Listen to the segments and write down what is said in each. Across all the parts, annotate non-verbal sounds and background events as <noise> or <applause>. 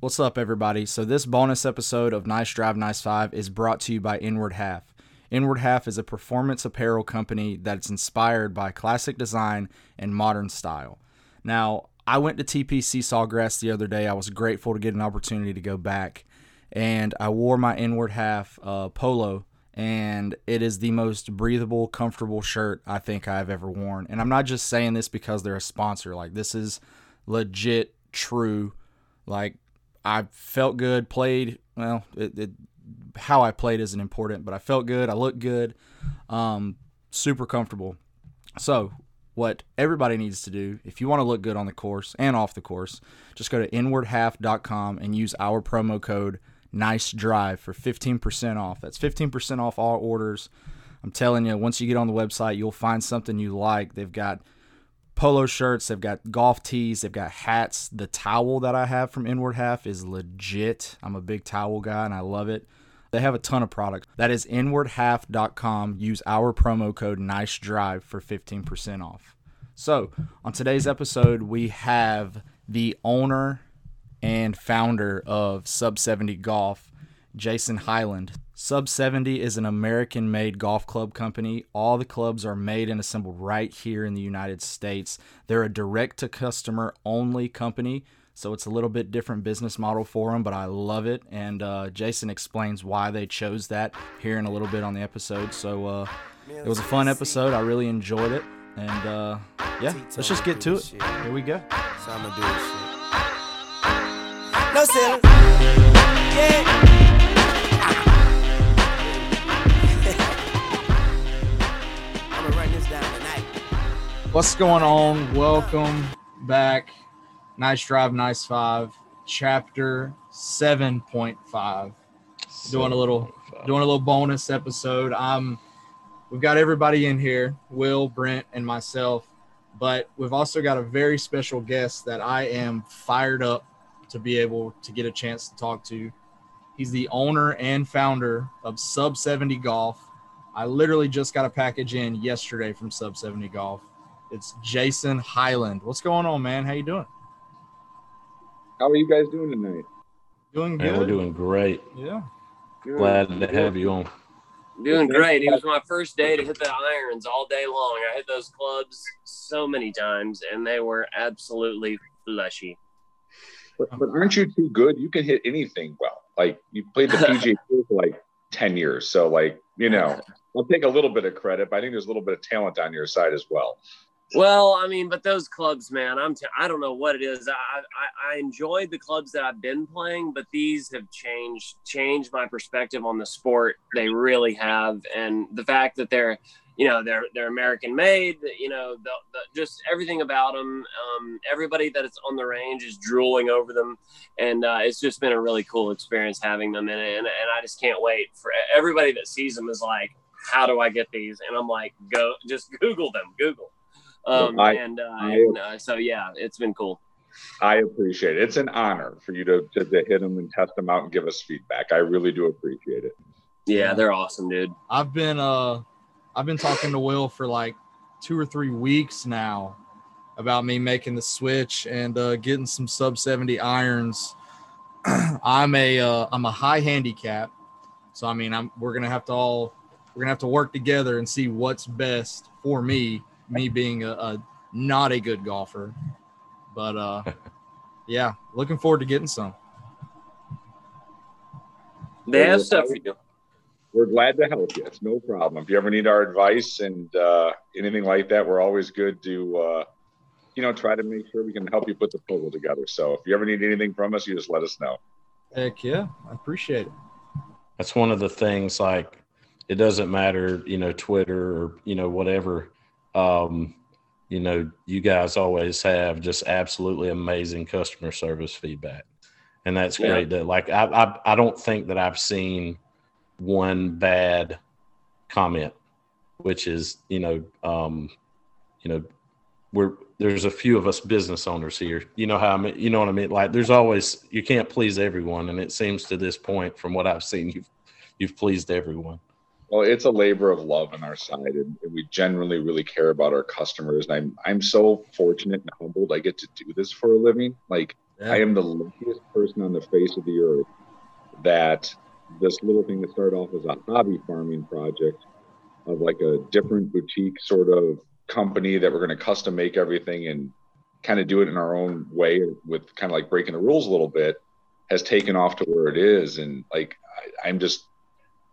What's up, everybody? So, this bonus episode of Nice Drive, Nice Five is brought to you by Inward Half. Inward Half is a performance apparel company that's inspired by classic design and modern style. Now, I went to TPC Sawgrass the other day. I was grateful to get an opportunity to go back, and I wore my Inward Half uh, polo, and it is the most breathable, comfortable shirt I think I've ever worn. And I'm not just saying this because they're a sponsor. Like, this is legit, true. Like, I felt good, played well. It, it, how I played isn't important, but I felt good. I looked good, um, super comfortable. So, what everybody needs to do, if you want to look good on the course and off the course, just go to inwardhalf.com and use our promo code Nice Drive for 15% off. That's 15% off all orders. I'm telling you, once you get on the website, you'll find something you like. They've got polo shirts, they've got golf tees, they've got hats. The towel that I have from Inward Half is legit. I'm a big towel guy and I love it. They have a ton of products. That is inwardhalf.com. Use our promo code Nice Drive for 15% off. So, on today's episode, we have the owner and founder of Sub 70 Golf, Jason Highland. Sub 70 is an American made golf club company. All the clubs are made and assembled right here in the United States. They're a direct to customer only company, so it's a little bit different business model for them, but I love it. And uh, Jason explains why they chose that here in a little bit on the episode. So uh, it was a fun episode. I really enjoyed it. And uh, yeah, let's just get to it. Here we go. So I'm gonna do this shit. No Yeah. What's going on? Welcome back. Nice drive, nice five. Chapter seven point five. Doing a little doing a little bonus episode. Um we've got everybody in here, Will, Brent, and myself, but we've also got a very special guest that I am fired up to be able to get a chance to talk to. He's the owner and founder of Sub 70 Golf. I literally just got a package in yesterday from Sub 70 Golf it's Jason Highland. What's going on, man? How you doing? How are you guys doing tonight? Doing good. we're doing great. Yeah. Glad to have you on. Doing great. It was my first day to hit the irons all day long. I hit those clubs so many times, and they were absolutely fleshy. But, but aren't you too good? You can hit anything well. Like you played the <laughs> PGA Tour for like ten years, so like you know, I'll take a little bit of credit, but I think there's a little bit of talent on your side as well. Well, I mean, but those clubs, man, I'm t- I don't know what it is. I, I I enjoyed the clubs that I've been playing, but these have changed changed my perspective on the sport. They really have, and the fact that they're you know they're they're American made. You know, the, the, just everything about them. Um, everybody that is on the range is drooling over them, and uh, it's just been a really cool experience having them in it. And, and I just can't wait for everybody that sees them is like, how do I get these? And I'm like, go just Google them, Google. Um, I, and, uh, I, and uh, so yeah, it's been cool. I appreciate it. It's an honor for you to, to, to hit them and test them out and give us feedback. I really do appreciate it. Yeah, they're awesome, dude. I've been uh I've been talking to Will for like two or three weeks now about me making the switch and uh, getting some sub 70 irons. <clears throat> I'm a uh, I'm a high handicap, so I mean I'm we're gonna have to all we're gonna have to work together and see what's best for me me being a, a not a good golfer. But uh, <laughs> yeah, looking forward to getting some. They have stuff for you. We're glad to help you. It's no problem. If you ever need our advice and uh, anything like that, we're always good to, uh, you know, try to make sure we can help you put the puzzle together. So if you ever need anything from us, you just let us know. Heck yeah, I appreciate it. That's one of the things. Like, it doesn't matter, you know, Twitter or you know whatever um, you know, you guys always have just absolutely amazing customer service feedback, and that's yeah. great. That like I, I I don't think that I've seen one bad comment, which is you know um, you know we're there's a few of us business owners here. You know how I mean, you know what I mean? Like there's always you can't please everyone, and it seems to this point, from what I've seen, you've you've pleased everyone. Well, it's a labor of love on our side, and, we generally really care about our customers. And I'm I'm so fortunate and humbled I get to do this for a living. Like I am the luckiest person on the face of the earth that this little thing that started off as a hobby farming project of like a different boutique sort of company that we're going to custom make everything and kind of do it in our own way with kind of like breaking the rules a little bit has taken off to where it is and like I, i'm just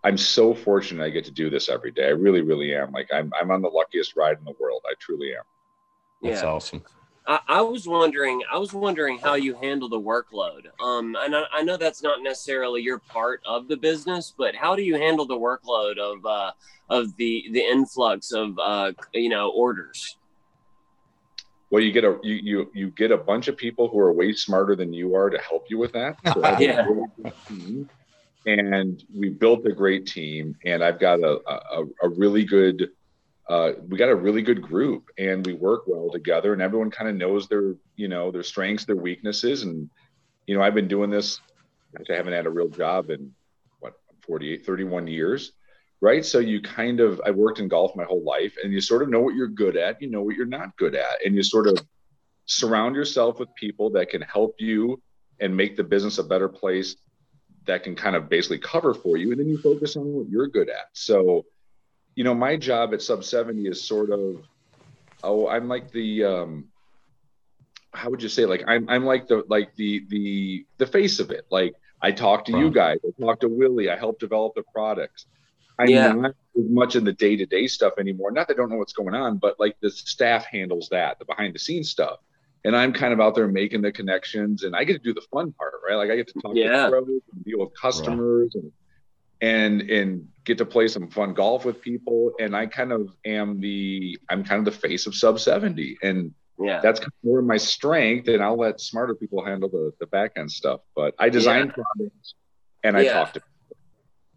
i'm so fortunate i get to do this every day i really really am like i'm, I'm on the luckiest ride in the world i truly am That's Yeah. awesome. I, I was wondering, I was wondering how you handle the workload. Um, and I, I know that's not necessarily your part of the business, but how do you handle the workload of uh, of the the influx of uh, you know orders? well you get a you, you you get a bunch of people who are way smarter than you are to help you with that so I have <laughs> a Yeah. And we built a great team and i've got a, a, a really good uh, we got a really good group and we work well together and everyone kind of knows their you know their strengths their weaknesses and you know i've been doing this i haven't had a real job in what 48 31 years right? So you kind of i worked in golf my whole life and you sort of know what you're good at you know what you're not good at and you sort of surround yourself with people that can help you and make the business a better place that can kind of basically cover for you and then you focus on what you're good at. So you know my job at sub 70 is sort of oh i'm like the um how would you say like i'm i'm like the like the the the face of it. Like i talk to you guys i talk to willie i help develop the products. I'm Yeah. not as much in the day-to-day stuff anymore. Not that i don't know what's going on but like the staff handles that the behind the scenes stuff and i'm kind of out there making the connections and i get to do the fun part right like i get to talk Yeah. to pros and deal with customers and and and get to play some fun golf with people and i kind of am the i'm kind of the face of sub 70 and Yeah, that's kind of more my strength and i'll let smarter people handle the, the back end stuff but i design products and i Yeah. talk to and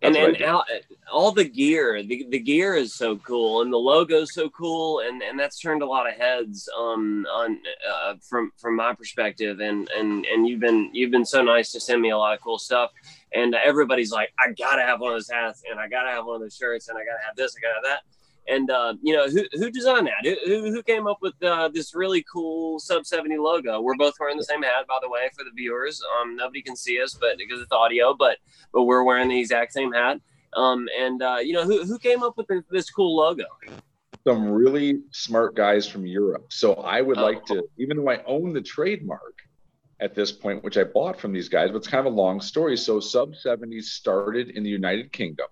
That's and then all, all the gear, the, the gear is so cool, and the logo's so cool, and and that's turned a lot of heads um on uh, from from my perspective, and and and you've been you've been so nice to send me a lot of cool stuff, and everybody's like, I gotta have one of those hats, and I gotta have one of those shirts, and I gotta have this, I gotta have that. And uh, you know who, who designed that? Who, who, who came up with uh, this really cool sub seventy logo? We're both wearing the same hat, by the way, for the viewers. Um, nobody can see us, but because it's audio, but but we're wearing the exact same hat. Um, and uh, you know who who came up with the, this cool logo? some really smart guys from europe so i would Oh. like to even though i own the trademark at this point which i bought from these guys but it's kind of a long story so sub 70 started in the united kingdom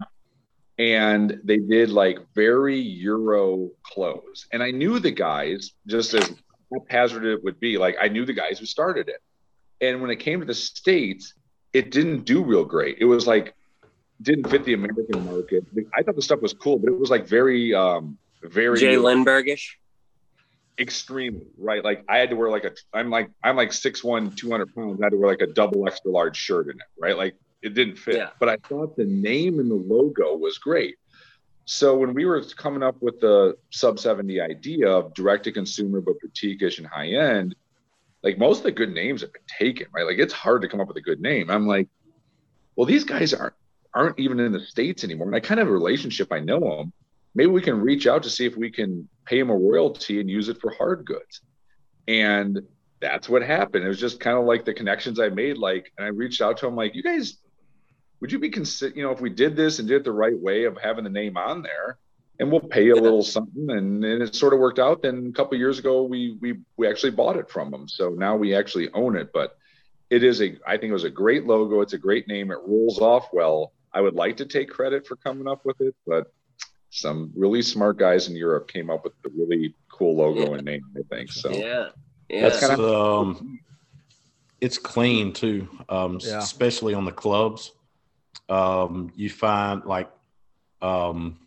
and they did like very euro clothes and i knew the guys just as haphazard it would be. Like i knew the guys who started it. And when it came to the states it didn't do real great. It was like didn't fit the american market. I thought the stuff was cool but it was like very um very Jay Lindbergish. extremely right? Like i had to wear like a i'm like i'm like 6'1 200 pounds. I had to wear like a double extra large shirt in it right? Like it didn't fit Yeah. but i thought the name and the logo was great so when we were coming up with the sub 70 idea of direct to consumer but boutique-ish and high end like most of the good names have been taken right like it's hard to come up with a good name i'm like well these guys aren't aren't even in the states anymore and i kind of have a relationship i know them maybe we can reach out to see if we can pay them a royalty and use it for hard goods. And that's what happened. It was just kind of like the connections I made. Like, and I reached out to them, like, you guys, would you be consider, you know, if we did this and did it the right way of having the name on there, and we'll pay a Yeah. little something, and, and it sort of worked out. Then a couple years ago, we we we actually bought it from them, so now we actually own it. But it is a, I think it was a great logo. It's a great name. It rolls off well. I would like to take credit for coming up with it, but some really smart guys in Europe came up with the really cool logo and name, I think. So Yeah, yeah. That's It's, kinda- um, it's clean too, um, Yeah. especially on the clubs. Um, you find like, um,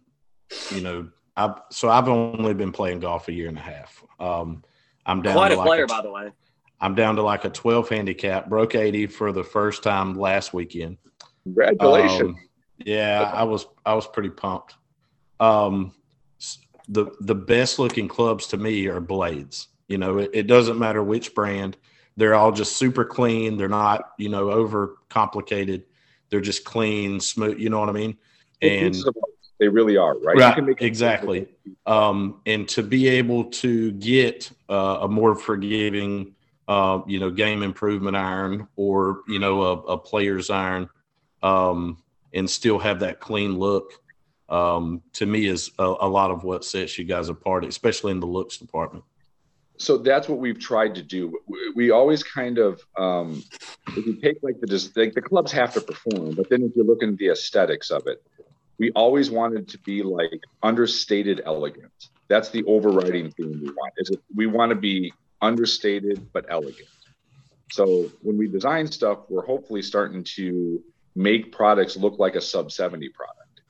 you know, I've so I've only been playing golf a year and a half. Um, I'm down quite to a like player, a, by the way. I'm down to like a 12 handicap. Broke 80 for the first time last weekend. congratulations. Um, yeah, I was I was pretty pumped. Um, the the best looking clubs to me are blades. You know, it, it doesn't matter which brand. They're all just super clean. They're not you know over complicated. They're just clean, smooth. You know what I mean? And Pieces of art, they really are, right? Right, exactly. um, and to be able to get uh, a more forgiving uh, you know, game improvement iron or, you know, a, a player's iron um, and still have that clean look, um, to me is a, a lot of what sets you guys apart, especially in the looks department so that's what we've tried to do. We always kind of, um, if you take like the like the clubs have to perform, but then if you look at the aesthetics of it, we always wanted to be like understated elegant. That's the overriding theme we want. Is we want to be understated but elegant. So when we design stuff, we're hopefully starting to make products look like a sub 70 product,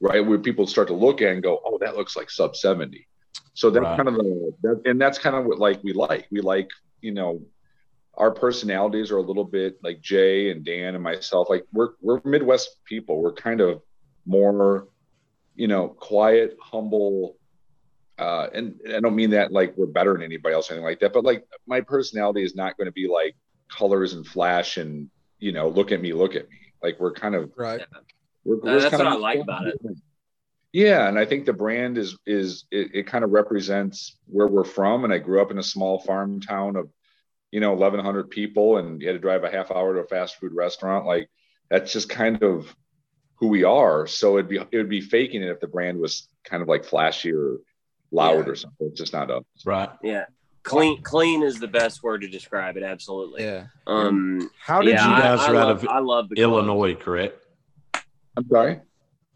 right? Where people start to look at and go, oh, that looks like sub 70 so that's right. kind of the that, and that's kind of what like we like. We like, you know, our personalities are a little bit like Jay and Dan and myself. Like we're we're Midwest people. We're kind of more, you know, quiet, humble. Uh, and I don't mean that like we're better than anybody else or anything like that, but like my personality is not going to be like colors and flash and you know, look at me, look at me. Like we're kind of right. We're, we're that's what I like about it. Yeah, and I think the brand is is it, it kind of represents where we're from. And I grew up in a small farm town of, you know, 1,100 people, and you had to drive a half hour to a fast food restaurant. Like that's just kind of who we are. So it'd be it would be faking it if the brand was kind of like flashy or loud yeah. or something. It's just not us. Right. Yeah. Clean, clean is the best word to describe it. Absolutely. Yeah. Um. How did yeah, you guys I, I love, out of I love Illinois, correct? I'm sorry.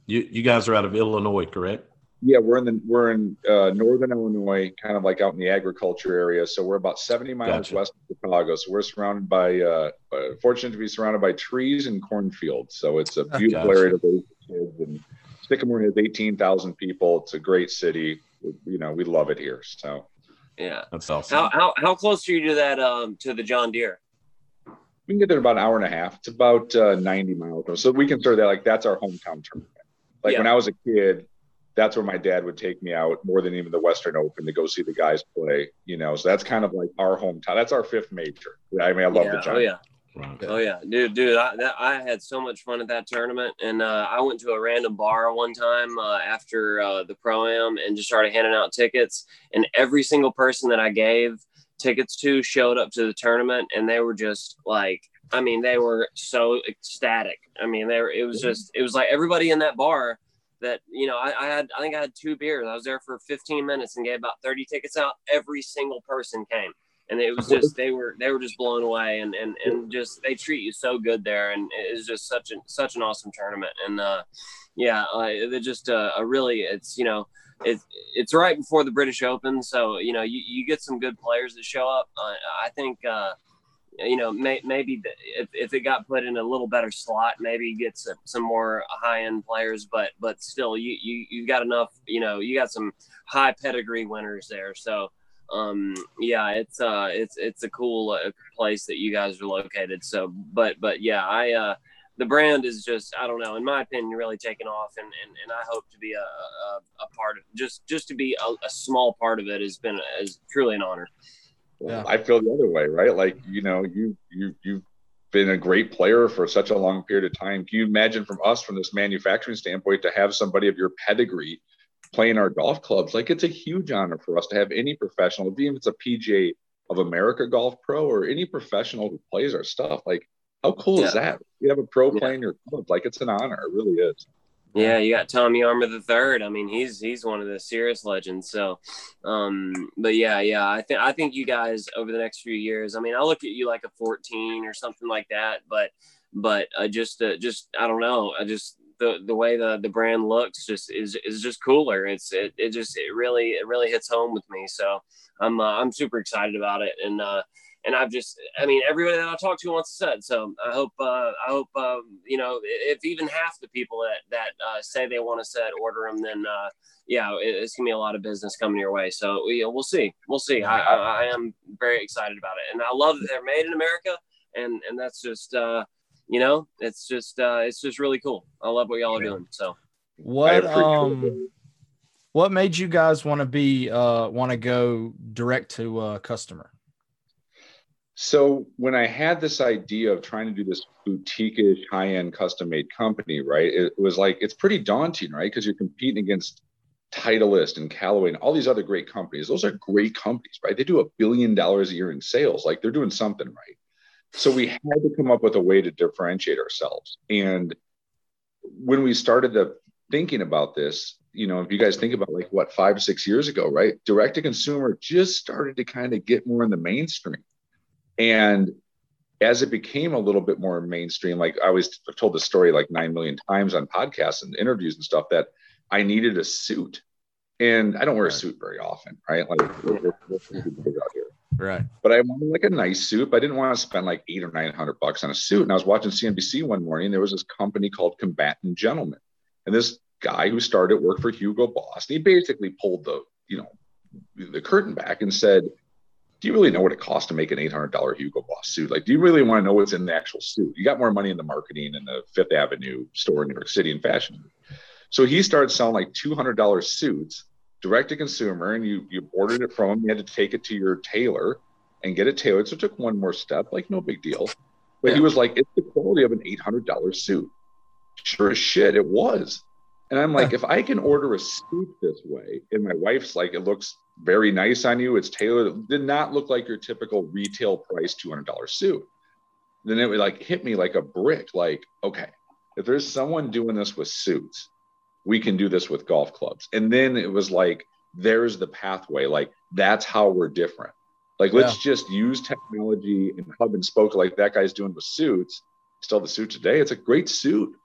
You you guys are out of Illinois, correct? Yeah, we're in the we're in uh, northern Illinois, kind of like out in the agriculture area. So we're about 70 miles gotcha. west of Chicago. So we're surrounded by uh, uh, fortunate to be surrounded by trees and cornfields. So it's a beautiful gotcha. area to raise kids. And Sycamore has 18,000 people. It's a great city. You know, we love it here. So yeah, that's awesome. How how, how close are you to that um to the John Deere? We can get there in about an hour and a half. It's about uh, 90 miles. So we can consider that like that's our hometown tournament. Like yeah. when I was a kid, that's where my dad would take me out more than even the Western Open to go see the guys play. You know, so that's kind of like our hometown. That's our fifth major. I mean, I love yeah, the Giants. Oh yeah. Oh yeah, dude, dude, I, that, I had so much fun at that tournament, and uh, I went to a random bar one time uh, after uh, the pro am and just started handing out tickets, and every single person that I gave tickets to showed up to the tournament, and they were just like I mean, they were so ecstatic. I mean, they were, it was just, it was like everybody in that bar that, you know, I, I, had, I think I had two beers. I was there for 15 minutes and gave about 30 tickets out. Every single person came. And it was just, they were, they were just blown away and, and, and just, they treat you so good there. And it was just such an, such an awesome tournament. And, uh, yeah, uh, they're just uh, a really, it's, you know, it's it's right before the British Open, so you know you, you get some good players that show up. Uh, I think uh, you know, may, maybe if, if it got put in a little better slot, maybe get some, some more high end players, but, but still you, you, you got enough, you know, you got some high pedigree winners there. So, um, yeah, it's, uh, it's, it's a cool uh, place that you guys are located. So, but, but yeah, I, uh, the brand is just, I don't know, in my opinion, really taking off and, and, and I hope to be a, a, a part of just, just to be a, a small part of it has been, is truly an honor yeah. I feel the other way, right? Like, you know, you you you've been a great player for such a long period of time. Can you imagine from us, from this manufacturing standpoint, to have somebody of your pedigree playing our golf clubs? Like, it's a huge honor for us to have any professional, even if it's a PGA of America golf pro or any professional who plays our stuff. Like, how cool yeah. is that? You have a pro yeah. playing your club. Like, it's an honor. It really is. Yeah, you got Tommy Armour the third. I mean, he's he's one of the serious legends. So, um, but yeah, yeah, I think I think you guys over the next few years. I mean, I look at you like a 14 or something like that. But but uh, just uh, just I don't know. I just the the way the the brand looks just is is just cooler. It's it, it just it really it really hits home with me. So I'm uh, I'm super excited about it and. uh and I've just, I mean, everybody that I talk to wants to set. So I hope, uh, I hope, um, you know, if even half the people that that uh, say they want to set order them, then uh, yeah, it's gonna be a lot of business coming your way. So we'll see, we'll see. I, I, I, am very excited about it, and I love that they're made in America, and and that's just, uh, you know, it's just, uh, it's just really cool. I love what y'all are doing. So what um. What made you guys want to be uh want to go direct to uh customer? So when I had this idea of trying to do this boutique-ish, high-end custom-made company, right, it was like it's pretty daunting, right? Because you're competing against Titleist and Callaway and all these other great companies. Those are great companies, right? They do a billion dollars a year in sales. Like they're doing something right. So we had to come up with a way to differentiate ourselves. And when we started the thinking about this, you know, if you guys think about like what five, six years ago, right? Direct to consumer just started to kind of get more in the mainstream. And as it became a little bit more mainstream, like I always have told the story like nine million times on podcasts and interviews and stuff that I needed a suit. And I don't wear right. a suit very often, right? Like we're, we're, we're out here. Right. But I wanted like a nice suit. But I didn't want to spend like eight or nine hundred bucks on a suit. And I was watching CNBC one morning. There was this company called Combatant Gentlemen, and this guy who started work for Hugo Boss. And he basically pulled the you know the curtain back and said, "Do you really know what it costs to make an eight hundred dollar Hugo Boss suit? Like, do you really want to know what's in the actual suit? You got more money in the marketing in the Fifth Avenue store in New York City in fashion." So he started selling like two hundred dollar suits direct to consumer and you you ordered it from them you had to take it to your tailor and get it tailored so it took one more step like no big deal but yeah. he was like it's the quality of an $800 suit sure as shit it was and i'm like if i can order a suit this way and my wife's like it looks very nice on you it's tailored it did not look like your typical retail price $200 suit then it would like hit me like a brick like okay if there's someone doing this with suits we can do this with golf clubs. And then it was like, there's the pathway. Like, that's how we're different. Like, let's just use technology and hub and spoke like that guy's doing with suits. Still the suit today. It's a great suit.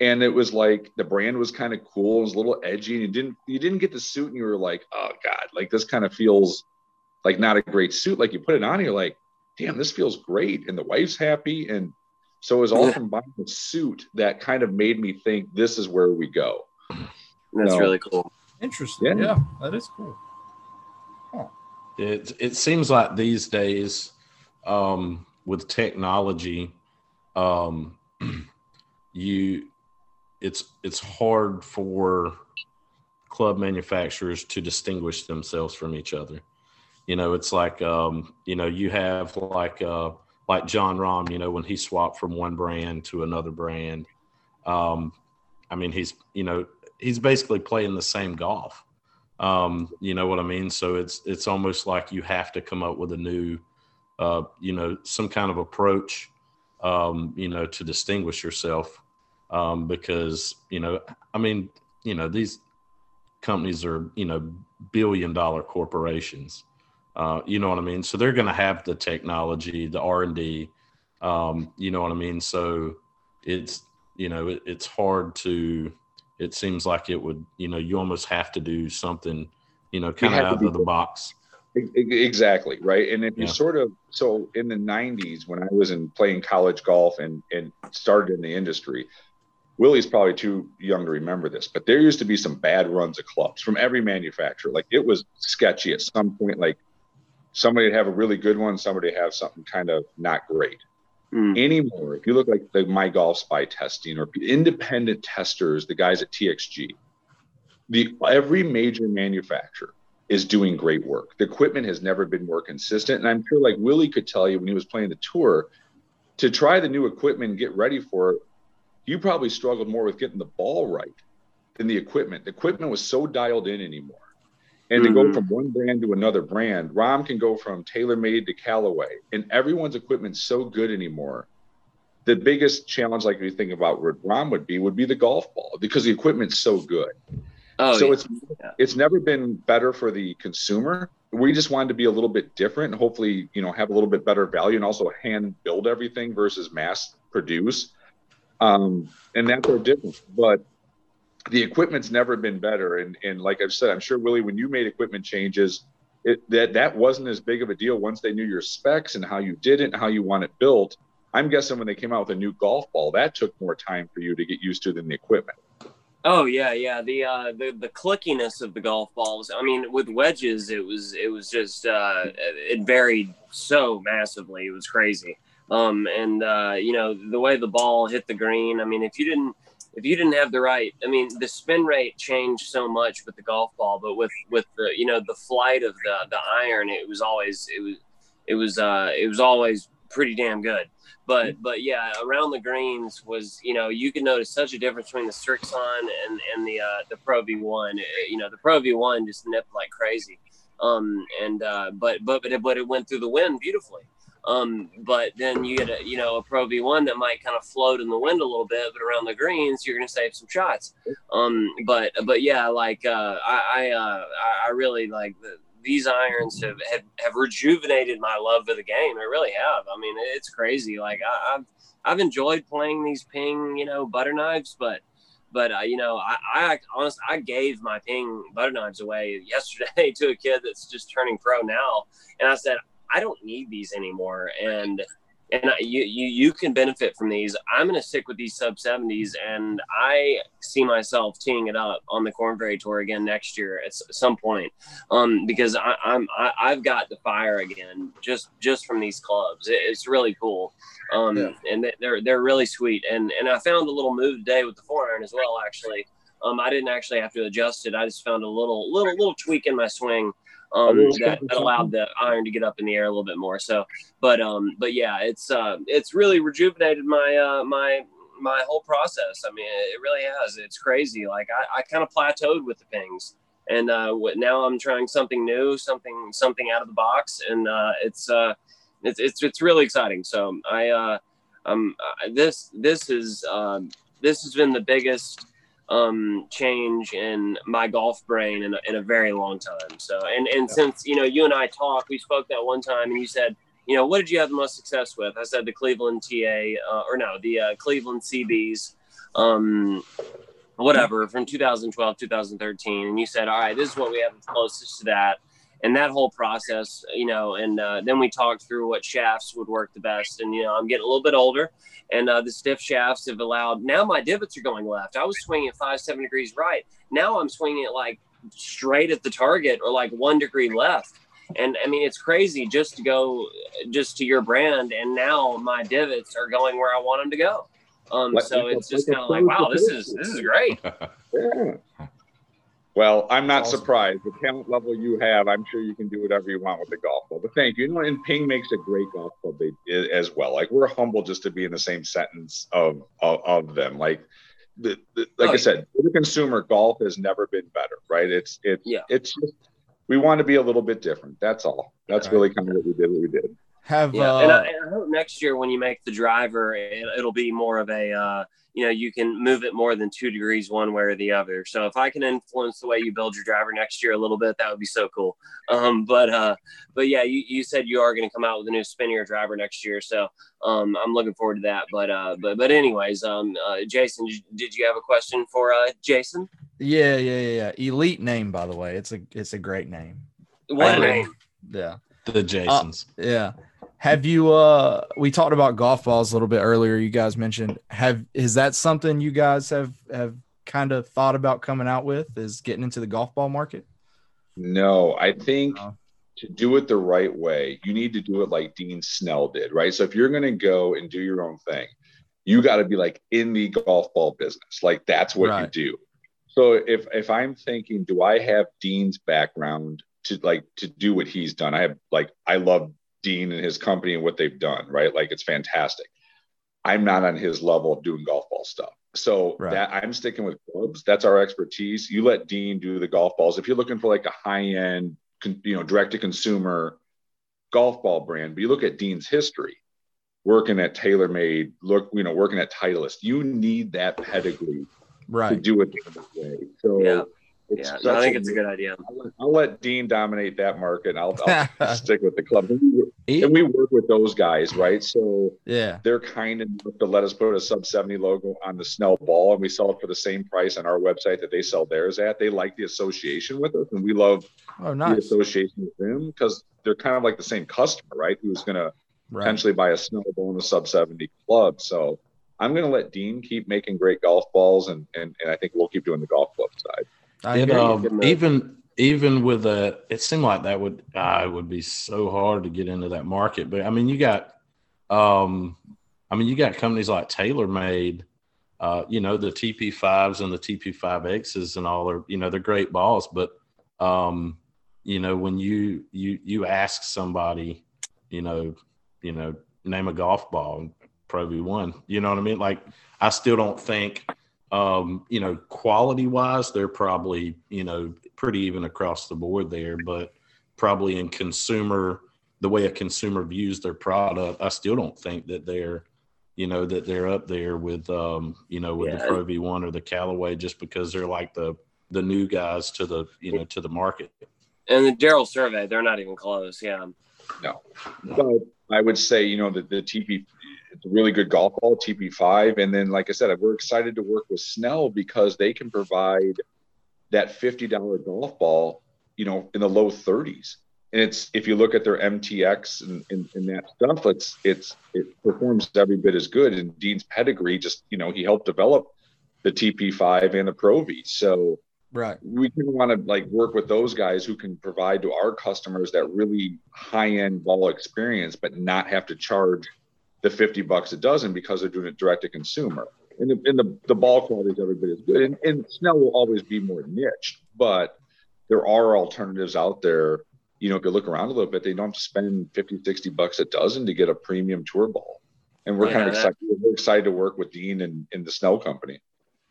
And it was like the brand was kind of cool. It was a little edgy. And you didn't you didn't get the suit and you were like, oh God, like this kind of feels like not a great suit. Like you put it on, and you're like, damn, this feels great. And the wife's happy. And so it was all from buying a suit that kind of made me think this is where we go. That's no. really cool. Interesting. Yeah. yeah, that is cool. Huh. It it seems like these days, um, with technology, um, <clears throat> you it's it's hard for club manufacturers to distinguish themselves from each other. You know, it's like um, you know, you have like uh like Jon Rahm, you know, when he swapped from one brand to another brand. Um, I mean, he's you know he's basically playing the same golf. Um, you know what I mean? So it's it's almost like you have to come up with a new, uh, you know, some kind of approach, um, you know, to distinguish yourself, um, because you know, I mean, you know, these companies are you know billion dollar corporations. Uh, you know what I mean? So they're going to have the technology, the R and D. Um, you know what I mean? So it's you know it, it's hard to it seems like it would you know you almost have to do something you know kind of out of the box exactly right and if yeah. you sort of so in the 90s when i was in playing college golf and and started in the industry willie's probably too young to remember this but there used to be some bad runs of clubs from every manufacturer like it was sketchy at some point like somebody would have a really good one somebody have something kind of not great Mm. Anymore, if you look like the My Golf Spy testing or independent testers, the guys at TXG, the every major manufacturer is doing great work. The equipment has never been more consistent, and I'm sure like Willie could tell you when he was playing the tour, to try the new equipment and get ready for it, you probably struggled more with getting the ball right than the equipment. The equipment was so dialed in anymore and mm-hmm. to go mm-hmm. from one brand to another brand, Rahm can go from TaylorMade to Callaway, and everyone's equipment's so good anymore. The biggest challenge, like you think about what Rahm would be, would be the golf ball because the equipment's so good. Oh, so yeah. it's yeah. it's never been better for the consumer. We just wanted to be a little bit different and hopefully, you know, have a little bit better value and also hand build everything versus mass produce. Um, and that's our difference. But the equipment's never been better. And and like I've said, I'm sure Willie, when you made equipment changes, it that that wasn't as big of a deal once they knew your specs and how you did it and how you want it built. I'm guessing when they came out with a new golf ball, that took more time for you to get used to than the equipment. Oh yeah, yeah. The uh, the the clickiness of the golf balls. I mean, with wedges, it was it was just uh, it varied so massively. It was crazy. Um, and uh, you know the way the ball hit the green. I mean, if you didn't if you didn't have the right, I mean, the spin rate changed so much with the golf ball, but with with the you know the flight of the the iron, it was always it was it was uh it was always pretty damn good. But but yeah, around the greens was you know you can notice such a difference between the Srixon and and the uh, the Pro V1. You know the Pro V1 just nipped like crazy. Um and uh, but but but it, but it went through the wind beautifully. Um, but then you get a you know a Pro V1 that might kind of float in the wind a little bit, but around the greens you're going to save some shots. Um, but but yeah, like uh, I I, uh, I really like the, these irons have, have have rejuvenated my love for the game. They really have. I mean, it's crazy. Like I, have I've enjoyed playing these ping you know butter knives, but but uh, you know I, I honestly I gave my ping butter knives away yesterday <laughs> to a kid that's just turning pro now, and I said I don't need these anymore. And and you, you you can benefit from these. I'm going to stick with these sub 70s, and I see myself teeing it up on the Korn Ferry Tour again next year at some point, um, because I, I'm I, I've got the fire again just just from these clubs. It, it's really cool, um, yeah. and they're they're really sweet. And and I found a little move today with the four iron as well. Actually, um, I didn't actually have to adjust it. I just found a little little little tweak in my swing um, that, that, allowed the iron to get up in the air a little bit more. So, but um, but yeah, it's uh, it's really rejuvenated my uh, my my whole process. I mean, it really has. It's crazy. Like I, I kind of plateaued with the pings, and uh, now I'm trying something new, something something out of the box, and uh, it's uh, it's it's it's really exciting. So I uh, um, this this is um, this has been the biggest um, change in my golf brain in a, in a very long time. So, and, and yeah. since, you know, you and I talked, we spoke that one time and you said, you know, what did you have the most success with? I said the Cleveland TA, uh, or no, the uh, Cleveland CBs, um, whatever, from 2012, 2013. And you said, all right, this is what we have closest to that and that whole process, you know, and uh, then we talked through what shafts would work the best. And, you know, I'm getting a little bit older and uh, the stiff shafts have allowed, now my divots are going left. I was swinging at five, seven degrees right. Now I'm swinging it like straight at the target or like one degree left. And I mean, it's crazy just to go just to your brand. And now my divots are going where I want them to go. Um, so it's just kind of like, wow, this is, this is great. <laughs> yeah. Well, I'm not awesome. surprised. The talent level you have, I'm sure you can do whatever you want with the golf ball. But thank you. You know, and Ping makes a great golf club as well. Like we're humble just to be in the same sentence of of, of them. Like the, the like oh, I said, for the consumer, golf has never been better, right? It's it's yeah. it's just we want to be a little bit different. That's all. That's right. really kind of what we did. What we did. Have yeah. Uh, and, I, and, I, hope next year when you make the driver, it, will be more of a uh, you know you can move it more than two degrees one way or the other. So if i can influence the way you build your driver next year a little bit that would be so cool. <laughs> Um, but uh, but yeah you, you said you are going to come out with a new spinnier driver next year. So um, i'm looking forward to that. But uh, but but anyways um, uh, jason did you have a question for uh, jason? Yeah yeah yeah elite name by the way. It's a it's a great name. What name? Yeah. The jasons. Uh, yeah have you uh we talked about golf balls a little bit earlier. You guys mentioned have is that something you guys have have kind of thought about coming out with is getting into the golf ball market? No, I think uh, to do it the right way, you need to do it like Dean Snell did, right? So if you're going to go and do your own thing, you got to be like in the golf ball business. Like that's what right. you do. So if if I'm thinking, do I have Dean's background to like to do what he's done? I have like I love Dean and his company and what they've done, right? Like it's fantastic. I'm not on his level of doing golf ball stuff. So right. that I'm sticking with clubs. That's our expertise. You let Dean do the golf balls. If you're looking for like a high end, you know, direct to consumer golf ball brand, but you look at Dean's history, working at TaylorMade, look, you know, working at Titleist, you need that pedigree right. to do it the way. So yeah. It's yeah, I think a, it's a good idea. I'll, I'll, let Dean dominate that market. And I'll, I'll <laughs> stick with the club. And we, and we, work with those guys, right? So yeah, they're kind enough to let us put a sub seventy logo on the Snell ball, and we sell it for the same price on our website that they sell theirs at. They like the association with us, and we love oh, nice. the association with them because they're kind of like the same customer, right? Who's going to right. potentially buy a Snell ball in a sub seventy club. So I'm going to let Dean keep making great golf balls, and, and and I think we'll keep doing the golf club side. It, um, even even with a, it seemed like that would uh, it would be so hard to get into that market. But I mean, you got, um, I mean, you got companies like TaylorMade, uh, you know, the TP fives and the TP five X's and all are, you know, they're great balls. But, um, you know, when you you you ask somebody, you know, you know, name a golf ball, Pro V one. You know what I mean? Like I still don't think, um, you know, quality wise, they're probably you know pretty even across the board there, but probably in consumer the way a consumer views their product, I still don't think that they're you know that they're up there with um, you know with yeah. the Pro V one or the Callaway just because they're like the the new guys to the you know to the market. And the Darrell survey, they're not even close. Yeah. No, but I would say you know the the TP it's a really good golf ball TP5, and then like I said, we're excited to work with Snell because they can provide that fifty dollar golf ball, you know, in the low thirties. And it's if you look at their MTX and, and, and that stuff, it's it's it performs every bit as good. And Dean's pedigree, just you know, he helped develop the TP5 and the Pro V. So right we can want to like work with those guys who can provide to our customers that really high end ball experience but not have to charge the 50 bucks a dozen because they're doing it direct to consumer. And the, and the, the ball quality is every bit as good. And, and snell will always be more niche but there are alternatives out there. You know if you look around a little bit they don't have to spend 50 60 bucks a dozen to get a premium tour ball. And we're yeah, kind of excited we're excited to work with dean and, and the snell company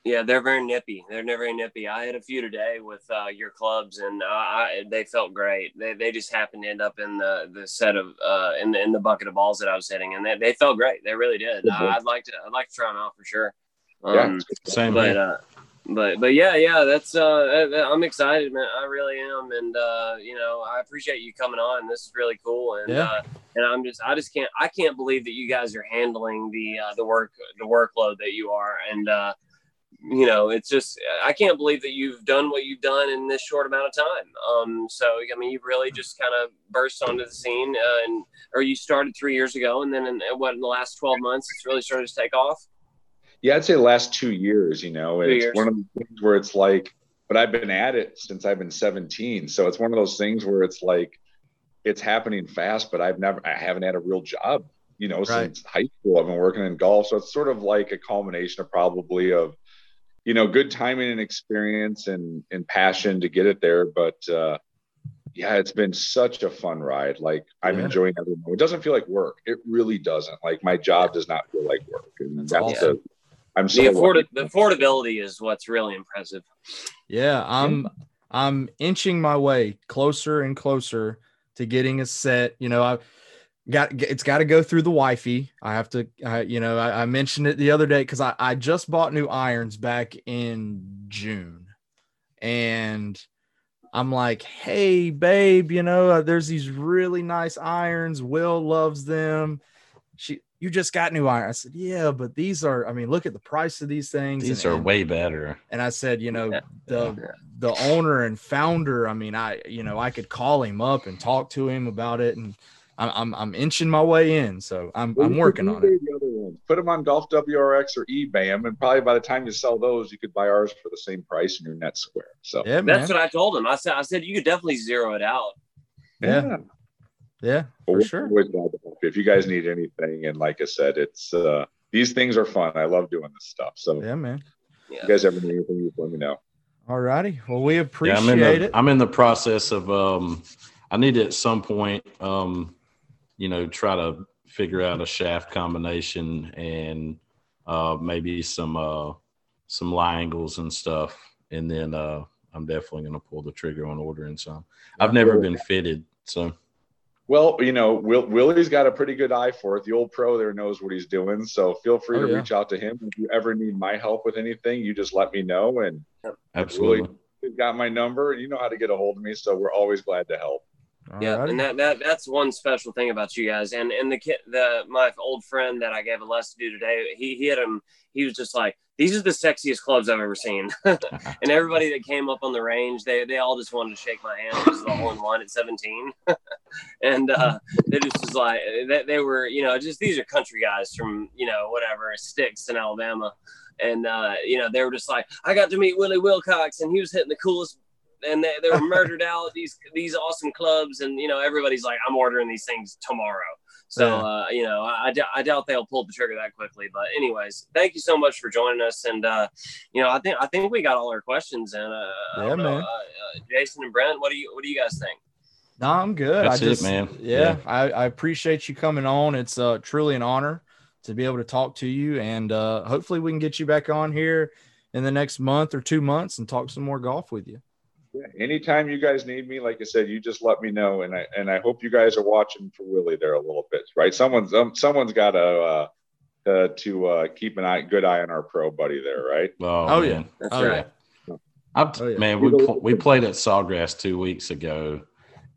yeah, they're very nippy. They're very nippy. I had a few today with uh, your clubs, and uh, I, they felt great. They, they just happened to end up in the, the set of uh, in the in the bucket of balls that I was hitting, and they, they felt great. They really did. Mm-hmm. I'd like to I'd like to try them out for sure. Um, yeah, same. But uh, but but yeah, yeah, that's uh, I'm excited, man. I really am, and uh, you know, I appreciate you coming on. This is really cool, and yeah. uh, and I'm just I just can't I can't believe that you guys are handling the uh, the work the workload that you are, and uh, you know, it's just I can't believe that you've done what you've done in this short amount of time. Um, so I mean, you've really just kind of burst onto the scene, uh, and or you started three years ago, and then in what in the last twelve months, it's really started to take off. Yeah, I'd say the last two years. You know, two it's years. one of the things where it's like, but I've been at it since I've been seventeen, so it's one of those things where it's like, it's happening fast, but I've never, I haven't had a real job. You know, right. since high school, I've been working in golf, so it's sort of like a culmination of probably of you know, good timing and experience and and passion to get it there. But uh, yeah, it's been such a fun ride. Like I'm yeah. enjoying every moment. It doesn't feel like work. It really doesn't. Like my job does not feel like work. And that's awesome. the I'm so the, afford- the affordability is what's really impressive. Yeah, I'm I'm inching my way closer and closer to getting a set. You know, I got it's got to go through the wifey. I have to, I, you know, I, I, mentioned it the other day because I, I just bought new irons back in June, and I'm like, hey, babe, you know, uh, there's these really nice irons. Will loves them. She, you just got new irons. I said, yeah, but these are, I mean, look at the price of these things. These and, are and, way better. And I said, you know, the the owner and founder. I mean, I, you know, I could call him up and talk to him about it and I'm I'm, I'm inching my way in, so I'm well, I'm working on it. The other ones. Put them on Golf WRX or eBay them, and probably by the time you sell those, you could buy ours for the same price in your net square. So yeah, that's what I told him. I said I said you could definitely zero it out. Yeah, yeah, for sure. If you guys need anything, and like I said, it's uh these things are fun. I love doing this stuff. So yeah, man. Yeah. You guys ever need anything, just let me know. All righty. Well, we appreciate yeah, I'm the, it. I'm in the process of um I need to at some point um you know, try to figure out a shaft combination and uh, maybe some uh, some lie angles and stuff, and then uh, I'm definitely going to pull the trigger on ordering some. I've never been fitted, so. Well, you know, Will, Willie's got a pretty good eye for it. The old pro there knows what he's doing, so feel free oh, to yeah. reach out to him if you ever need my help with anything. You just let me know, and absolutely, Willie's got my number. You know how to get a hold of me, so we're always glad to help. All yeah, and that, that that's one special thing about you guys. And and the kid, the my old friend that I gave a lesson to today, he he had him. He was just like, "These are the sexiest clubs I've ever seen." <laughs> and everybody that came up on the range, they they all just wanted to shake my hand because the hole in one at seventeen. <laughs> and uh, they just was like, they, they were, you know, just these are country guys from you know whatever sticks in Alabama. And uh, you know they were just like, I got to meet Willie Wilcox, and he was hitting the coolest and they, they were <laughs> murdered out these these awesome clubs and you know everybody's like i'm ordering these things tomorrow so uh, you know I, I doubt they'll pull the trigger that quickly but anyways thank you so much for joining us and uh, you know i think i think we got all our questions and uh, yeah, man. Uh, uh, jason and brent what do you what do you guys think No, I'm good. That's I it, just, man. Yeah, Yeah. I, I appreciate you coming on. It's uh, truly an honor to be able to talk to you, and uh, hopefully we can get you back on here in the next month or two months and talk some more golf with you. Yeah, anytime you guys need me, like I said, you just let me know, and I and I hope you guys are watching for Willie there a little bit, right? Someone's um, someone's got to uh, uh, to uh, keep an eye, good eye on our pro buddy there, right? Oh, Oh, yeah. That's Oh, right. I'm Oh, yeah. man, we pl- we played at Sawgrass two weeks ago,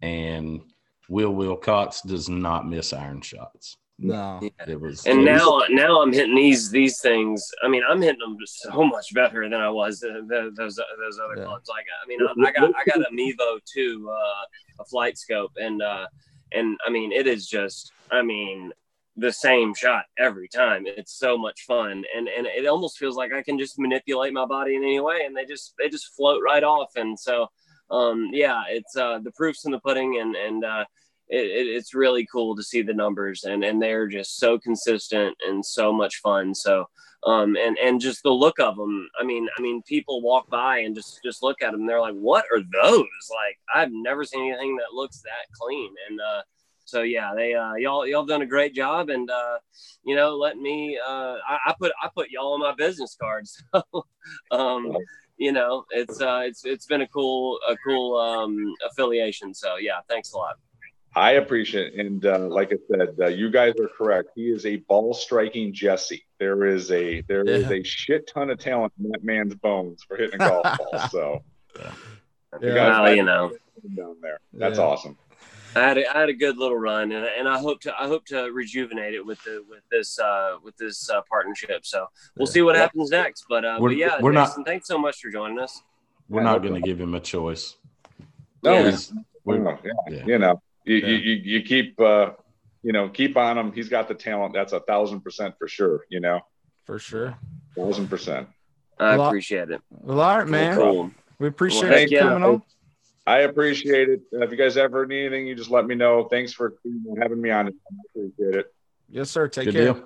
and Will Wilcox does not miss iron shots. No, It was And it was- now, now I'm hitting these these things. I mean, I'm hitting them so much better than I was uh, those those other Yeah. clubs. Like, I mean, I, I got I got a Mevo too, uh, a FlightScope, and uh, and I mean, it is just, I mean, the same shot every time. It's so much fun, and and it almost feels like I can just manipulate my body in any way, and they just they just float right off. And so, um, yeah, it's uh, the proofs in the pudding, and and uh, it, it, it's really cool to see the numbers and and they're just so consistent and so much fun. So um and and just the look of them i mean i mean people walk by and just just look at them they're like what are those? Like i've never seen anything that looks that clean and uh so yeah they uh y'all y'all done a great job and uh you know let me uh i, I put i put y'all on my business cards <laughs> so um you know it's uh it's it's been a cool a cool um affiliation. So yeah thanks a lot I appreciate it. And uh, like I said, uh, you guys are correct. He is a ball striking Jesse. There is a there is Yeah. a shit ton of talent in that man's bones for hitting a golf <laughs> ball. So you Yeah. guys well you know down there. That's Yeah. awesome. I had a, I had a good little run, and, and I hope to I hope to rejuvenate it with the with this uh, with this uh, partnership. So we'll Yeah. see what happens next. But, uh, We're- but yeah, we're not- thanks so much for joining us. we're not going to give him a choice. No, Yeah. he's- We're- yeah. yeah. you know, you, Yeah. you, you, you keep, uh, you know, keep on him. He's got the talent. That's a thousand percent for sure. You know, for sure. thousand percent. I Well, appreciate it. Well, all right, man. Cool. We appreciate Well, you yeah. coming on. I appreciate it. Uh, If you guys ever need anything, you just let me know. Thanks for having me on. I appreciate it. Yes, sir. Take Good care. deal.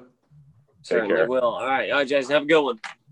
Certainly care. will. All right, all right, Jason, have a good one.